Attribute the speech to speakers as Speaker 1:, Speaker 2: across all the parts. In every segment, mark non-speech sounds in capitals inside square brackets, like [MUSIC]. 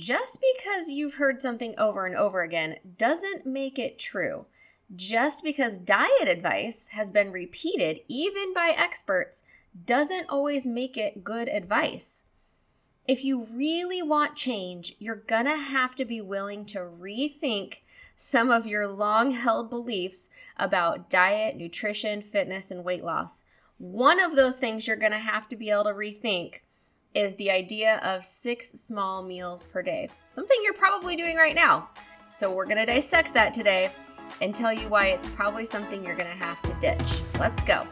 Speaker 1: Just because you've heard something over and over again doesn't make it true. Just because diet advice has been repeated, even by experts, doesn't always make it good advice. If you really want change, you're gonna have to be willing to rethink some of your long held beliefs about diet, nutrition, fitness, and weight loss. One of those things you're gonna have to be able to rethink is the idea of six small meals per day, something you're probably doing right now. So, we're gonna dissect that today and tell you why it's probably something you're gonna have to ditch. Let's go.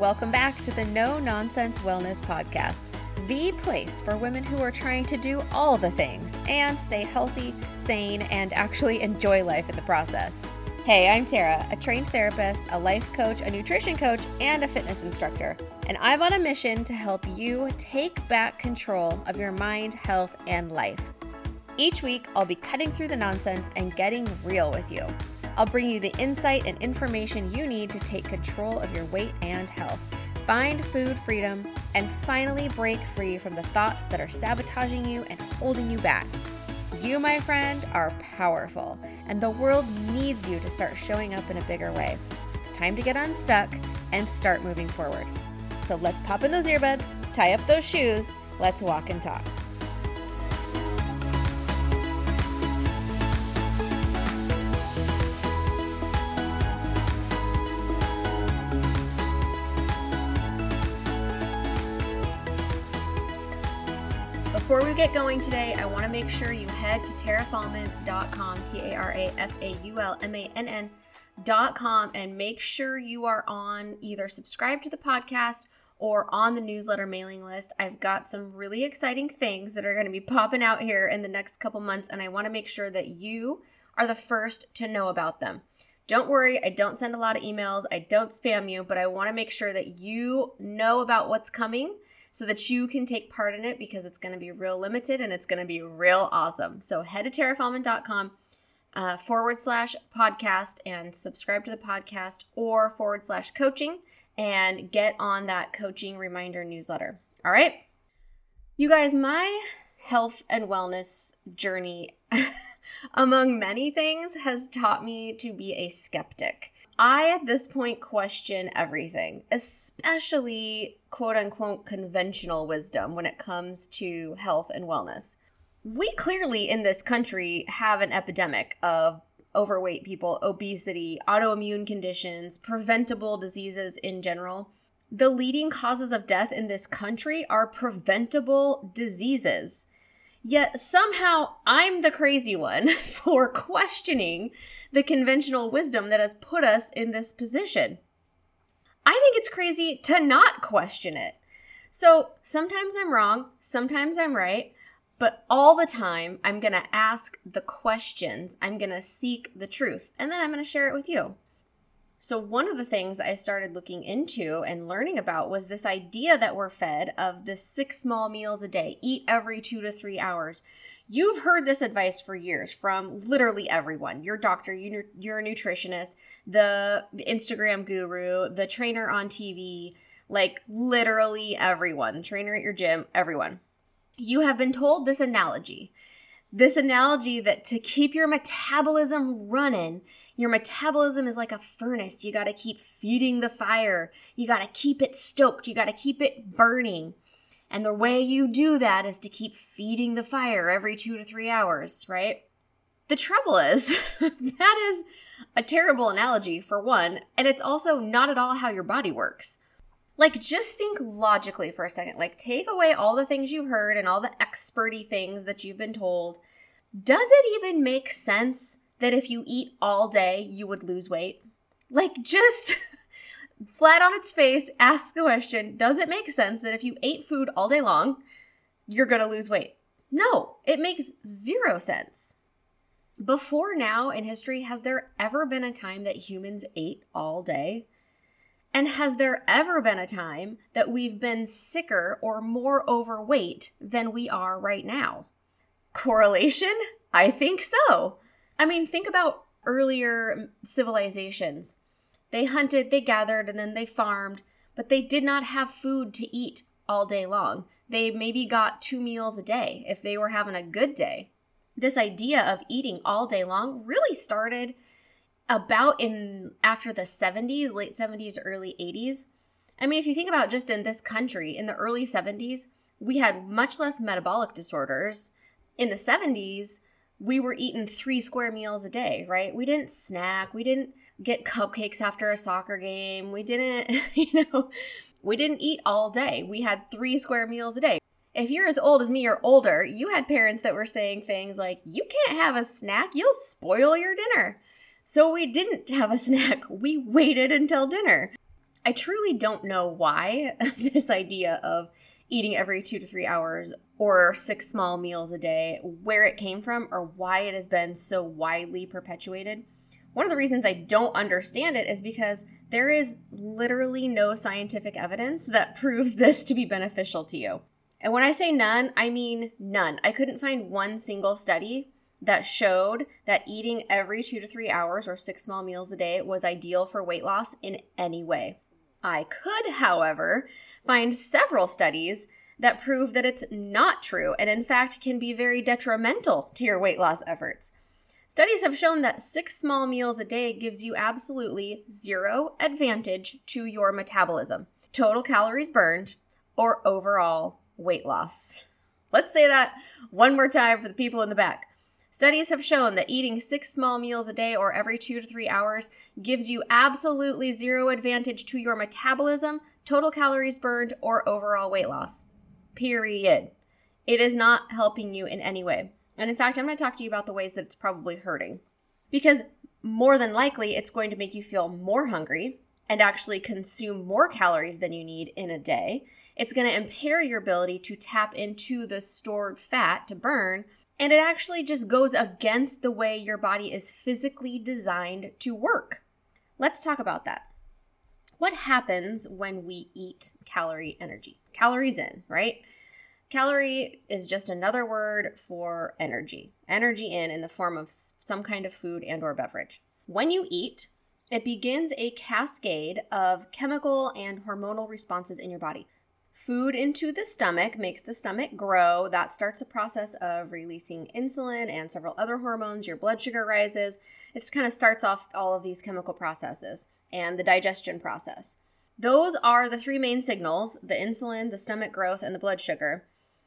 Speaker 1: Welcome back to the No Nonsense Wellness Podcast, the place for women who are trying to do all the things and stay healthy, sane, and actually enjoy life in the process. Hey, I'm Tara, a trained therapist, a life coach, a nutrition coach, and a fitness instructor. And I'm on a mission to help you take back control of your mind, health, and life. Each week, I'll be cutting through the nonsense and getting real with you. I'll bring you the insight and information you need to take control of your weight and health, find food freedom, and finally break free from the thoughts that are sabotaging you and holding you back. You, my friend, are powerful, and the world needs you to start showing up in a bigger way. It's time to get unstuck and start moving forward. So let's pop in those earbuds, tie up those shoes, let's walk and talk. Before we get going today, I want to make sure you head to tarafaulmann.com, T A R A F A U L M A N N.com, and make sure you are on either subscribe to the podcast or on the newsletter mailing list. I've got some really exciting things that are going to be popping out here in the next couple months, and I want to make sure that you are the first to know about them. Don't worry, I don't send a lot of emails, I don't spam you, but I want to make sure that you know about what's coming so that you can take part in it because it's going to be real limited and it's going to be real awesome. So head to tarafaulmann.com uh, forward slash podcast and subscribe to the podcast or forward slash coaching and get on that coaching reminder newsletter. All right. You guys, my health and wellness journey, [LAUGHS] among many things, has taught me to be a skeptic. I, at this point, question everything, especially quote unquote conventional wisdom when it comes to health and wellness. We clearly in this country have an epidemic of overweight people, obesity, autoimmune conditions, preventable diseases in general. The leading causes of death in this country are preventable diseases. Yet somehow I'm the crazy one [LAUGHS] for questioning the conventional wisdom that has put us in this position. I think it's crazy to not question it. So sometimes I'm wrong, sometimes I'm right, but all the time I'm going to ask the questions, I'm going to seek the truth, and then I'm going to share it with you. So, one of the things I started looking into and learning about was this idea that we're fed of the six small meals a day, eat every two to three hours. You've heard this advice for years from literally everyone your doctor, your, your nutritionist, the Instagram guru, the trainer on TV, like literally everyone, trainer at your gym, everyone. You have been told this analogy this analogy that to keep your metabolism running, your metabolism is like a furnace. You got to keep feeding the fire. You got to keep it stoked. You got to keep it burning. And the way you do that is to keep feeding the fire every two to three hours, right? The trouble is, [LAUGHS] that is a terrible analogy for one, and it's also not at all how your body works. Like, just think logically for a second. Like, take away all the things you've heard and all the experty things that you've been told. Does it even make sense that if you eat all day, you would lose weight? Like, just [LAUGHS] flat on its face, ask the question Does it make sense that if you ate food all day long, you're gonna lose weight? No, it makes zero sense. Before now in history, has there ever been a time that humans ate all day? And has there ever been a time that we've been sicker or more overweight than we are right now? Correlation? I think so. I mean, think about earlier civilizations. They hunted, they gathered, and then they farmed, but they did not have food to eat all day long. They maybe got two meals a day if they were having a good day. This idea of eating all day long really started about in after the 70s, late 70s, early 80s. I mean, if you think about just in this country, in the early 70s, we had much less metabolic disorders. In the 70s, we were eating three square meals a day, right? We didn't snack. We didn't get cupcakes after a soccer game. We didn't, [LAUGHS] you know, we didn't eat all day. We had three square meals a day. If you're as old as me or older, you had parents that were saying things like, you can't have a snack, you'll spoil your dinner. So we didn't have a [LAUGHS] snack. We waited until dinner. I truly don't know why [LAUGHS] this idea of eating every two to three hours or six small meals a day, where it came from, or why it has been so widely perpetuated. One of the reasons I don't understand it is because there is literally no scientific evidence that [LAUGHS] proves this to be beneficial to you. And when I say none, I mean none. I couldn't find one single study that showed that eating every two to three hours or six small meals a day was ideal for weight loss in any way. I could, however, find several studies that prove that it's not true and, in fact, can be very detrimental to your weight loss efforts. Studies have shown that six small meals a day gives you absolutely zero advantage to your metabolism, total calories burned, or overall weight loss. Let's say that one more time for the people in the back. Studies have shown that eating six small meals a day or every two to three hours gives you absolutely zero advantage to your metabolism, total calories burned, or overall weight loss. Period. It is not helping you in any way. And in fact, I'm going to talk to you about the ways that it's probably hurting. Because more than likely, it's going to make you feel more hungry and actually consume more calories than you need in a day. It's going to impair your ability to tap into the stored fat to burn and it actually just goes against the way your body is physically designed to work. Let's talk about that. What happens when we eat calorie energy? Calories in, right? Calorie is just another word for energy. Energy in in the form of some kind of food and or beverage. When you eat, it begins a cascade of chemical and hormonal responses in your body. Food into the stomach makes the stomach grow. That starts a process of releasing insulin and several other hormones. Your blood sugar rises. It kind of starts off all of these chemical processes and the digestion process. Those are the three main signals the insulin, the stomach growth, and the blood sugar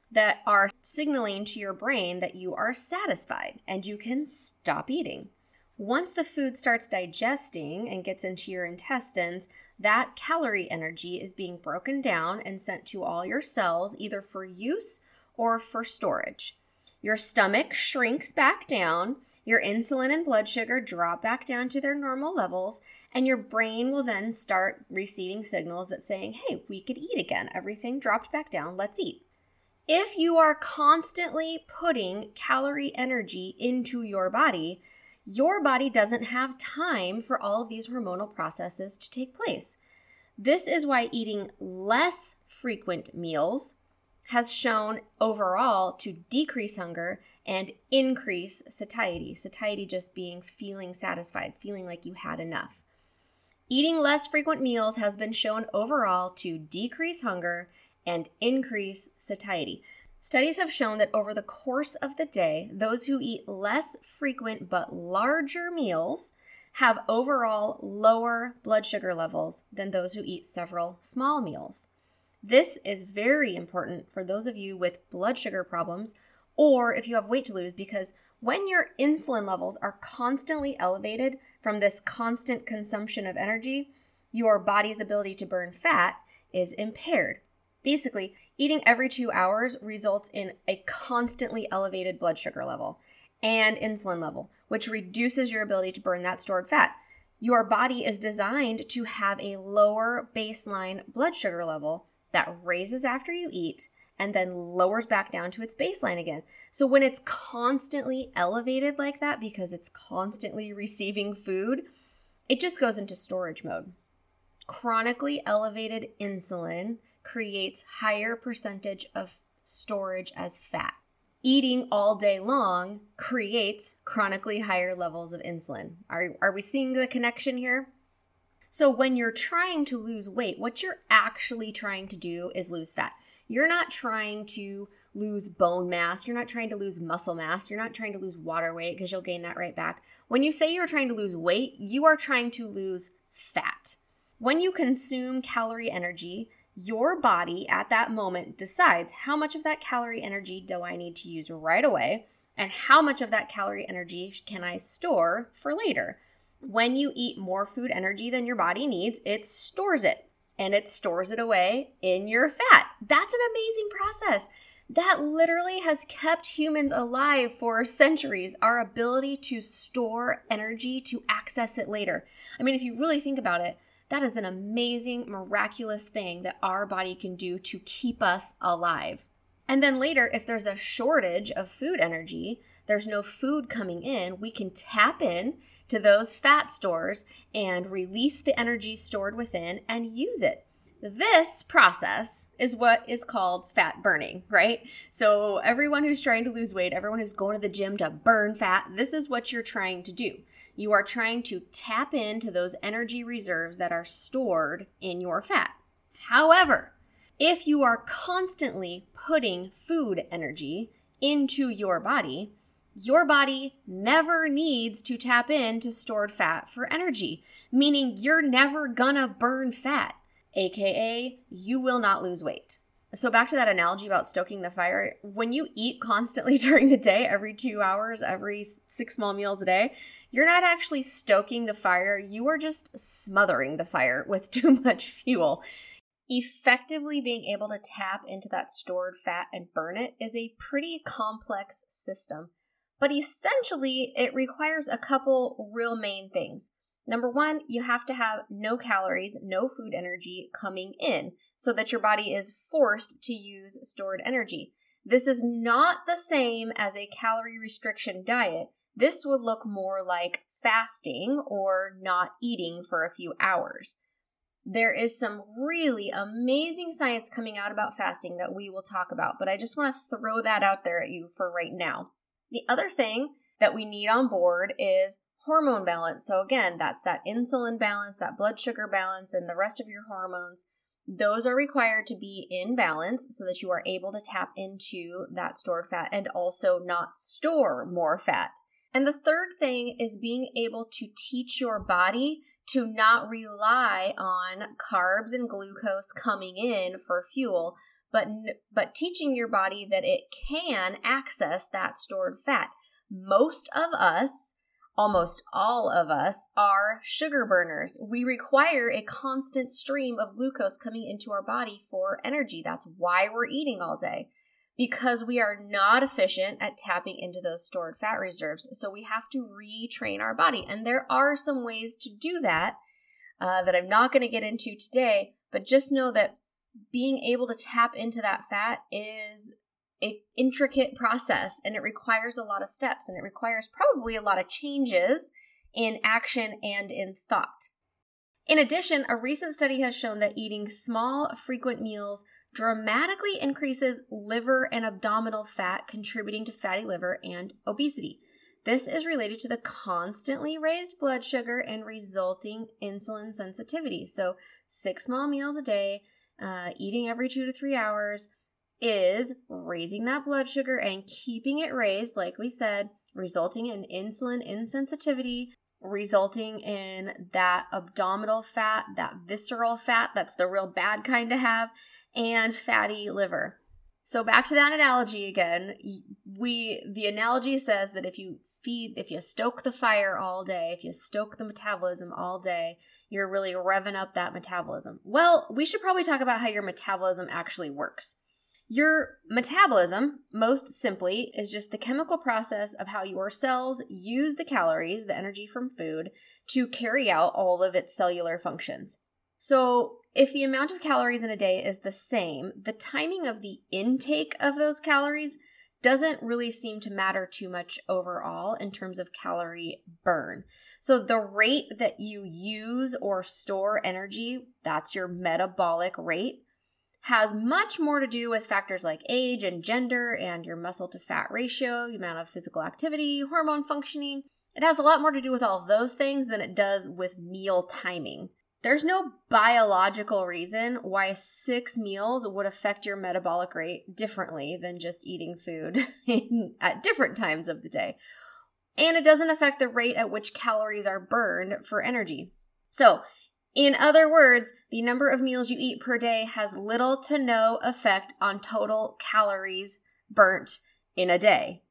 Speaker 1: that are signaling to your brain that you are satisfied and you can stop eating. Once the food starts digesting and gets into your intestines, that calorie energy is being broken down and sent to all your cells, either for use or for storage. Your stomach shrinks back down, your insulin and blood sugar drop back down to their normal levels, and your brain will then start receiving signals that saying, "Hey, we could eat again. Everything dropped back down. Let's eat." If you are constantly putting calorie energy into your body, your body doesn't have time for all of these hormonal processes to take place. This is why eating less frequent meals has shown overall to decrease hunger and increase satiety. Satiety just being feeling satisfied, feeling like you had enough. Eating less frequent meals has been shown overall to decrease hunger and increase satiety. Studies have shown that over the course of the day, those who eat less frequent but larger meals have overall lower blood sugar levels than those who eat several small meals. This is very important for those of you with blood sugar problems or if you have weight to lose because when your insulin levels are constantly elevated from this constant consumption of energy, your body's ability to burn fat is impaired. Basically, eating every two hours results in a constantly elevated blood sugar level and insulin level, which reduces your ability to burn that stored fat. Your body is designed to have a lower baseline blood sugar level that raises after you eat and then lowers back down to its baseline again. So when it's constantly elevated like that because it's constantly [LAUGHS] receiving food, it just goes into storage mode. Chronically elevated insulin creates higher percentage of storage as fat. eating all day long creates chronically higher levels of insulin. Are, are we seeing the connection here? So, when you're trying to lose weight, what you're actually trying to do is lose fat. You're not trying to lose bone mass. You're not trying to lose muscle mass. You're not trying to lose water weight because you'll gain that right back. When you say you're trying to lose weight, you are trying to lose fat. When you consume calorie energy, your body at that moment decides how much of that calorie energy do I need to use right away and how much of that calorie energy can I store for later. When you eat more food energy than your body needs, it stores it and it stores it away in your fat. That's an amazing process. That literally has kept humans alive for centuries. Our ability to store energy to access it later. I mean, if you really think about it, that is an amazing, miraculous thing that our body can do to keep us alive. And then later, if there's a shortage of food energy, there's no food coming in, we can tap in to those fat stores and release the energy stored within and use it. This process is what is called fat burning, right? So, everyone who's trying to lose weight, everyone who's going to the gym to burn fat, this is what you're trying to do. You are trying to tap into those energy reserves that are stored in your fat. However, if you are constantly putting food energy into your body, your body never needs to tap into stored fat for energy, meaning you're never gonna burn fat, aka, you will not lose weight. So, back to that analogy about stoking the fire, when you eat constantly [LAUGHS] during the day, every two hours, every six small meals a day, you're not actually stoking the fire, you are just smothering the fire with [LAUGHS] too much fuel. Effectively being able to tap into that stored fat and burn it is a pretty complex system. But essentially, it requires a couple real main things. Number one, you have to have no calories, no food energy coming in so that your body is forced to use stored energy. This is not the same as a calorie restriction diet. This would look more like fasting or not eating for a few hours. There is some really amazing science coming out about fasting that we will talk about, but I just want to throw that out there at you for right now. The other thing that we need on board is hormone balance. So, again, that's that insulin balance, that blood sugar balance, and the rest of your hormones. Those are required to be in balance so that you are able to tap into that stored fat and also not store more fat. And the third thing is being able to teach your body to not rely on carbs and glucose coming in for fuel, but but teaching your body that it can access that stored fat. Most of us almost all of us are sugar burners. We require a constant stream of glucose coming into our body for energy. That's why we're eating all day. Because we are not efficient at tapping into those stored fat reserves. So we have to retrain our body. And there are some ways to do that uh, that I'm not going to get into today. But just know that being able to tap into that fat is a intricate process and it requires a lot of steps and it requires probably a lot of changes in action and in thought. In addition, a recent study has shown that eating small, frequent meals dramatically increases liver and abdominal fat, contributing to fatty liver and obesity. This is related to the constantly raised blood sugar and resulting insulin sensitivity. So, six small meals a day, uh, eating every two to three hours, is raising that blood sugar and keeping it raised, like we said, resulting in insulin insensitivity, resulting in that abdominal fat, that visceral fat, that's the real bad kind to have, and fatty liver. So back to that analogy again, we the analogy says that if you feed if you stoke the fire all day, if you stoke the metabolism all day, you're really revving up that metabolism. Well, we should probably talk about how your metabolism actually works. Your metabolism, most simply, is just the chemical process of how your cells use the calories, the energy from food, to carry out all of its cellular functions. So, if the amount of calories in a day is the same, the timing of the intake of those calories doesn't really seem to matter too much overall in terms of calorie burn. So, the rate that you use or store energy, that's your metabolic rate has much more to do with factors like age and gender and your muscle to fat ratio, the amount of physical activity, hormone functioning. It has a lot more to do with all of those things than it does with meal timing. There's no biological reason why six meals would affect your metabolic rate differently than just eating food [LAUGHS] at different times of the day. And it doesn't affect the rate at which calories are burned for energy. So, in other words, the number of meals you eat per day has little to no effect on total calories burnt in a day.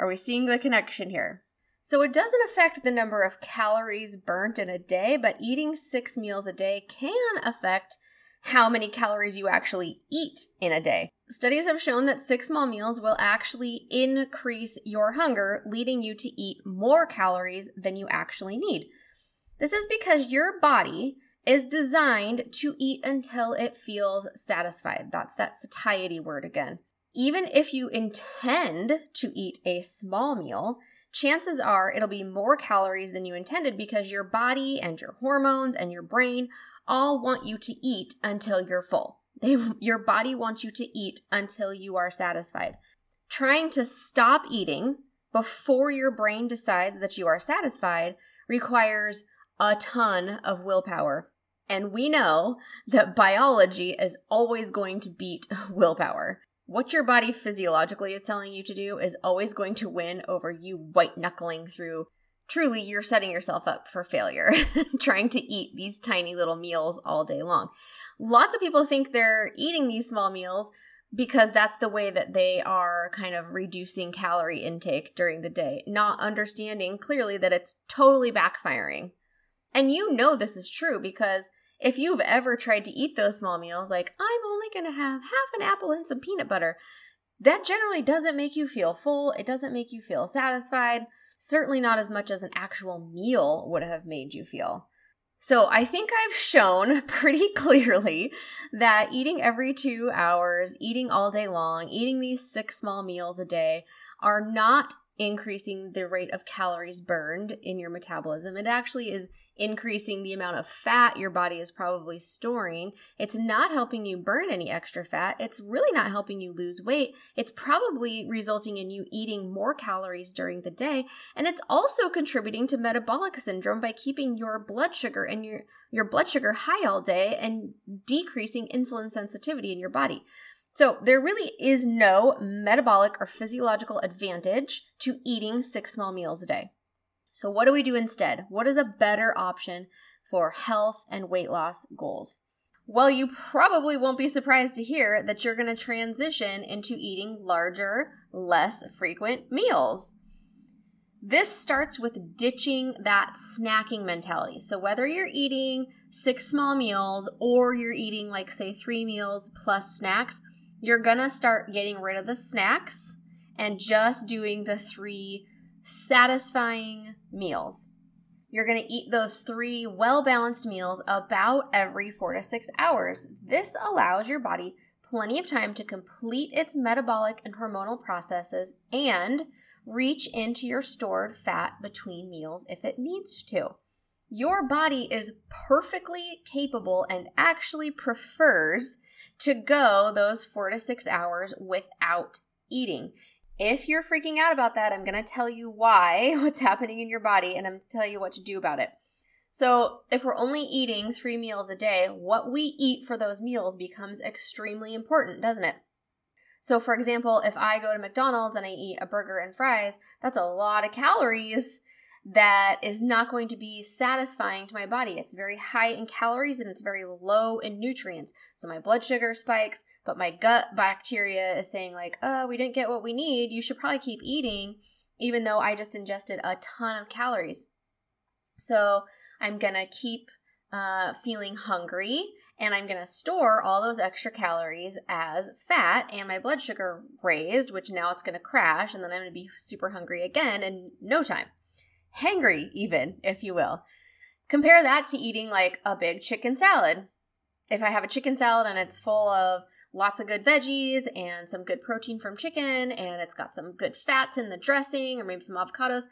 Speaker 1: Are we seeing the connection here? So it doesn't affect the number of calories burnt in a day, but eating six meals a day can affect how many calories you actually eat in a day. Studies have shown that six small meals will actually increase your hunger, leading you to eat more calories than you actually need. This is because your body is designed to eat until it feels satisfied. That's that satiety word again. Even if you intend to eat a small meal, chances are it'll be more calories than you intended because your body and your hormones and your brain all want you to eat until you're full. They, your body wants you to eat until you are satisfied. Trying to stop eating before your brain decides that you are satisfied requires a ton of willpower and we know that biology is always going to beat [LAUGHS] willpower. What your body physiologically is telling you to do is always going to win over you white knuckling through. Truly, you're setting yourself up for failure [LAUGHS] trying to eat these tiny little meals all day long. Lots of people think they're eating these small meals because that's the way that they are kind of reducing calorie intake during the day, not understanding clearly that it's totally backfiring. And you know this is true because if you've ever tried to eat those small meals, like, I'm only going to have half an apple and some peanut butter, that generally doesn't make you feel full. It doesn't make you feel satisfied. Certainly not as much as an actual meal would have made you feel. So I think I've shown [LAUGHS] pretty clearly that eating every two hours, eating all day long, eating these six small meals a day are not increasing the rate of calories burned in your metabolism. It actually is increasing the amount of fat your body is probably storing. It's not helping you burn any extra fat. It's really not helping you lose weight. It's probably resulting in you eating more calories during the day. And it's also contributing to metabolic syndrome by keeping your blood sugar and your, your blood sugar high all day and decreasing insulin sensitivity in your body. So, there really is no metabolic or physiological advantage to eating six small meals a day. So, what do we do instead? What is a better option for health and weight loss goals? Well, you probably won't be surprised to hear that you're going to transition into eating larger, less frequent meals. This starts with ditching that snacking mentality. So, whether you're eating six small meals or you're eating, like, say, three meals plus snacks, you're to start getting rid of the snacks and just doing the three satisfying meals. You're going to eat those three well balanced meals about every four to six hours. This allows your body plenty of time to complete its metabolic and hormonal processes and reach into your stored fat between meals if it needs to. Your body is perfectly capable and actually prefers to go those four to six hours without eating. If you're freaking out about that, I'm going to tell you why, [LAUGHS] what's happening in your body, and I'm going to tell you what to do about it. So, if we're only eating three meals a day, what we eat for those meals becomes extremely important, doesn't it? So, for example, if I go to McDonald's and I eat a burger and fries, that's a lot of calories that is not going to be satisfying to my body. It's very high in calories and it's very low in nutrients. So my blood sugar spikes, but my gut bacteria is saying, like, oh, we didn't get what we need. You should probably keep eating, even though I just ingested a ton of calories. So I'm to keep uh, feeling hungry and I'm to store all those extra calories as fat and my blood sugar raised, which now it's to crash, and then I'm to be super hungry again in no time hangry, even, if you will. Compare that to eating like a big chicken salad. If I have a chicken salad and it's full of lots of good veggies and some good protein from chicken and it's got some good fats in the dressing or maybe some avocados,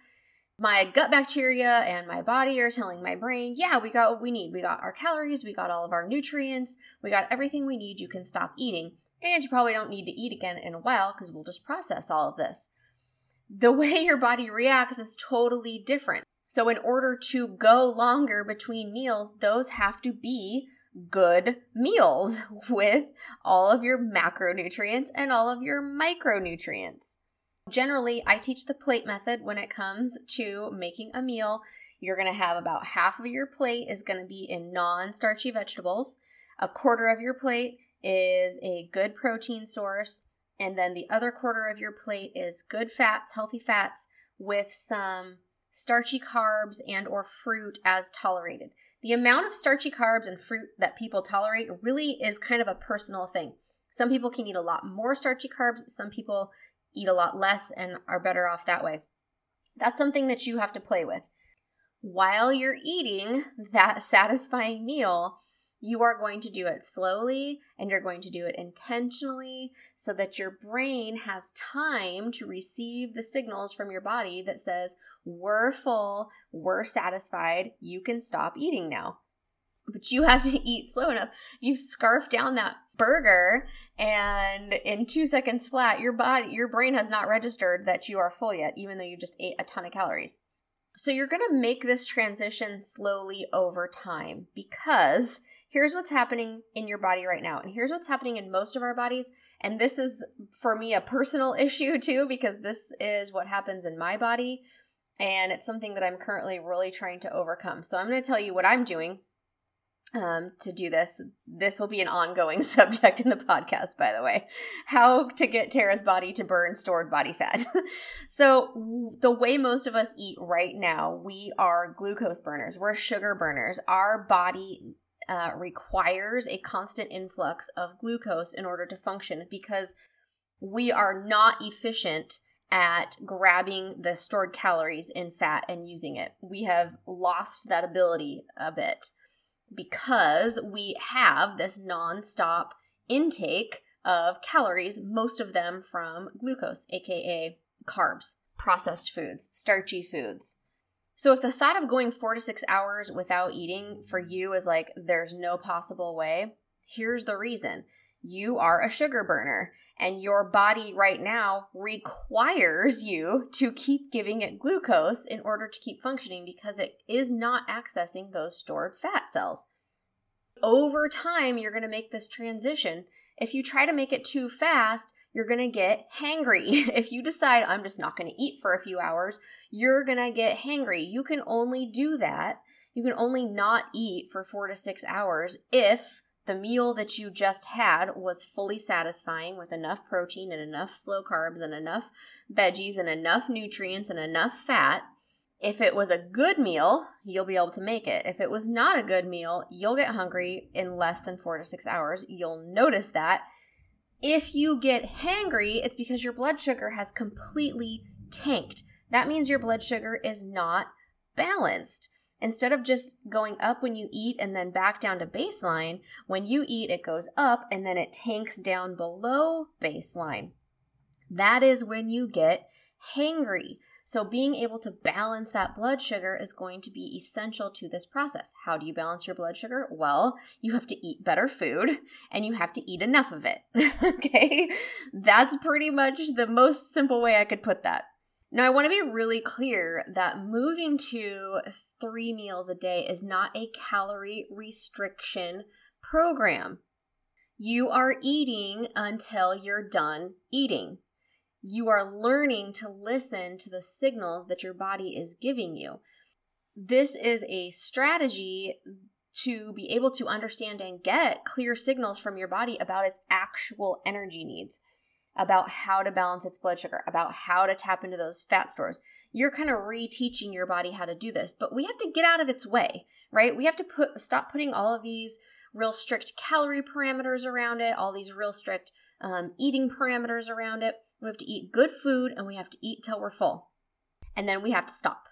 Speaker 1: my gut bacteria and my body are telling my brain, yeah, we got what we need. We got our calories, we got all of our nutrients, we got everything we need. You can stop eating. And you probably don't need to eat again in a while because we'll just process all of this. The [LAUGHS] way your body reacts is totally different. So, in order to go longer between meals, those have to be good meals [LAUGHS] with all of your macronutrients and all of your micronutrients. Generally, I teach the plate method when it comes to making a meal. You're going to have about half of your plate is going to be in non starchy vegetables, a quarter of your plate is a good protein source, and then the other quarter of your plate is good fats, healthy fats with some starchy carbs and or fruit as tolerated. The amount of starchy carbs and fruit that people tolerate really is kind of a personal thing. Some people can eat a lot more starchy carbs, some people eat a lot less and are better off that way. That's something that you have to play with. While you're eating that [LAUGHS] satisfying meal, you are going to do it slowly and you're going to do it intentionally so that your brain has time to receive the signals from your body that says, We're full, we're satisfied, you can stop eating now. But you have to [LAUGHS] eat slow enough. You scarf down that burger and in two seconds flat, your body, your brain has not registered that you are full yet, even though you just ate a ton of calories. So you're going to make this transition slowly over time because here's what's happening in your body right now. And here's what's happening in most of our bodies. And this is, for me, a personal [LAUGHS] issue too, because this is what happens in my body. And it's something that I'm currently really trying to overcome. So I'm going to tell you what I'm doing um, to do this. This will be an ongoing [LAUGHS] subject in the podcast, by the way. How to get Tara's body to burn stored body fat. [LAUGHS] so, the way most of us eat right now, we are glucose burners, we're sugar burners. Our body uh, requires a constant influx of glucose in order to function because we are not efficient at grabbing the stored calories in fat and using it. We have lost that ability a bit because we have this non-stop intake of calories, most of them from glucose, aka carbs, processed foods, starchy foods. So if the thought of going four to six hours without eating for you is like, there's no possible way, here's the reason. You are a sugar burner, and your body right now requires you to keep giving it glucose in order to keep functioning because it is not accessing those stored fat cells. Over time, you're going to make this transition. If you try to make it too fast, you're going to get hangry. [LAUGHS] if you decide, I'm just not going to eat for a few hours, you're going to get hangry. You can only do that. You can only not eat for four to six hours if the meal that you just had was fully satisfying with enough protein and enough slow carbs and enough veggies and enough nutrients and enough fat. If it was a good meal, you'll be able to make it. If it was not a good meal, you'll get hungry in less than four to six hours. You'll notice that if you get hangry, it's because your blood sugar has completely tanked. That means your blood sugar is not balanced. Instead of just going up when you eat and then back down to baseline, when you eat, it goes up and then it tanks down below baseline. That is when you get hangry. So, being able to balance that blood sugar is going to be essential to this process. How do you balance your blood sugar? Well, you have to eat better food and you have to eat enough of it. [LAUGHS] okay? That's pretty much the most simple way I could put that. Now, I want to be really clear that moving to three meals a day is not a calorie restriction program. You are eating until you're done eating you are learning to listen to the signals that your body is giving you. This is a strategy to be able to understand and get clear signals from your body about its actual energy needs, about how to balance its blood sugar, about how to tap into those fat stores. You're kind of reteaching your body how to do this, but we have to get out of its way, right? We have to put stop putting all of these real strict calorie parameters around it, all these real strict um, eating parameters around it we have to eat good food and we have to eat till we're full. And then we have to stop.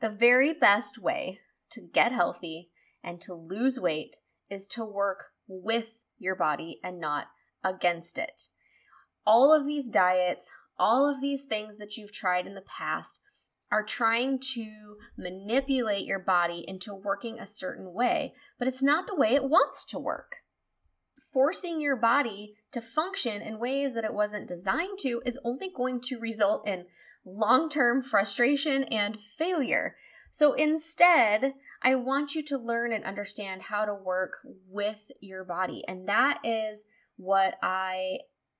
Speaker 1: The very best way to get healthy and to lose weight is to work with your body and not against it. All of these diets, all of these things that you've tried in the past are trying to manipulate your body into working a certain way, but it's not the way it wants to work. Forcing your body to function in ways that it wasn't designed to is only going to result in long term frustration and failure. So instead, I want you to learn and understand how to work with your body. And that is what I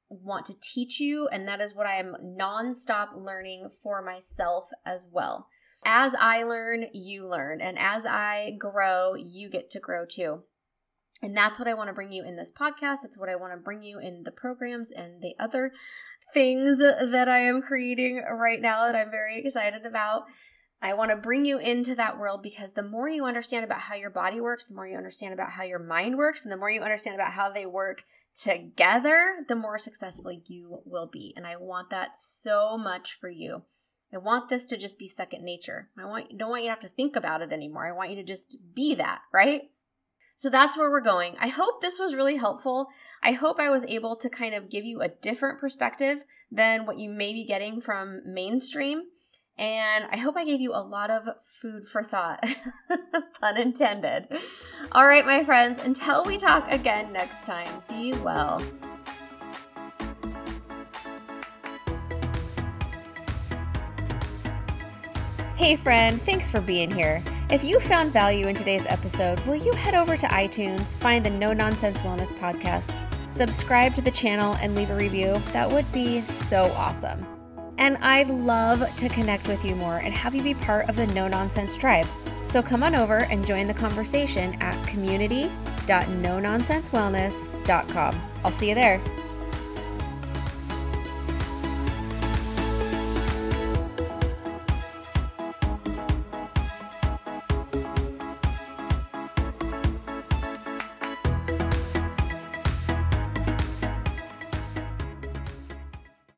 Speaker 1: want to teach you, and that is what I am nonstop learning for myself as well. As I learn, you learn. And as I grow, you get to grow too. And that's what I want to bring you in this podcast. It's what I want to bring you in the programs and the other things that I am creating right now that I'm very excited about. I want to bring you into that world because the more you understand about how your body works, the more you understand about how your mind works, and the more you understand about how they work together, the more successful you will be. And I want that so much for you. I want this to just be second nature. I want don't want you to have to think about it anymore. I want you to just be that, right? So that's where we're going. I hope this was really helpful. I hope I was able to kind of give you a different perspective than what you may be getting from mainstream. And I hope I gave you a lot of food for thought, [LAUGHS] pun intended. All right, my friends, until we talk again next time, be well. Hey, friend, thanks for being here. If you found value in today's episode, will you head over to iTunes, find the No Nonsense Wellness Podcast, subscribe to the channel, and leave a review? That would be so awesome. And I'd love to connect with you more and have you be part of the No Nonsense tribe. So come on over and join the conversation at community.nononsensewellness.com. I'll see you there.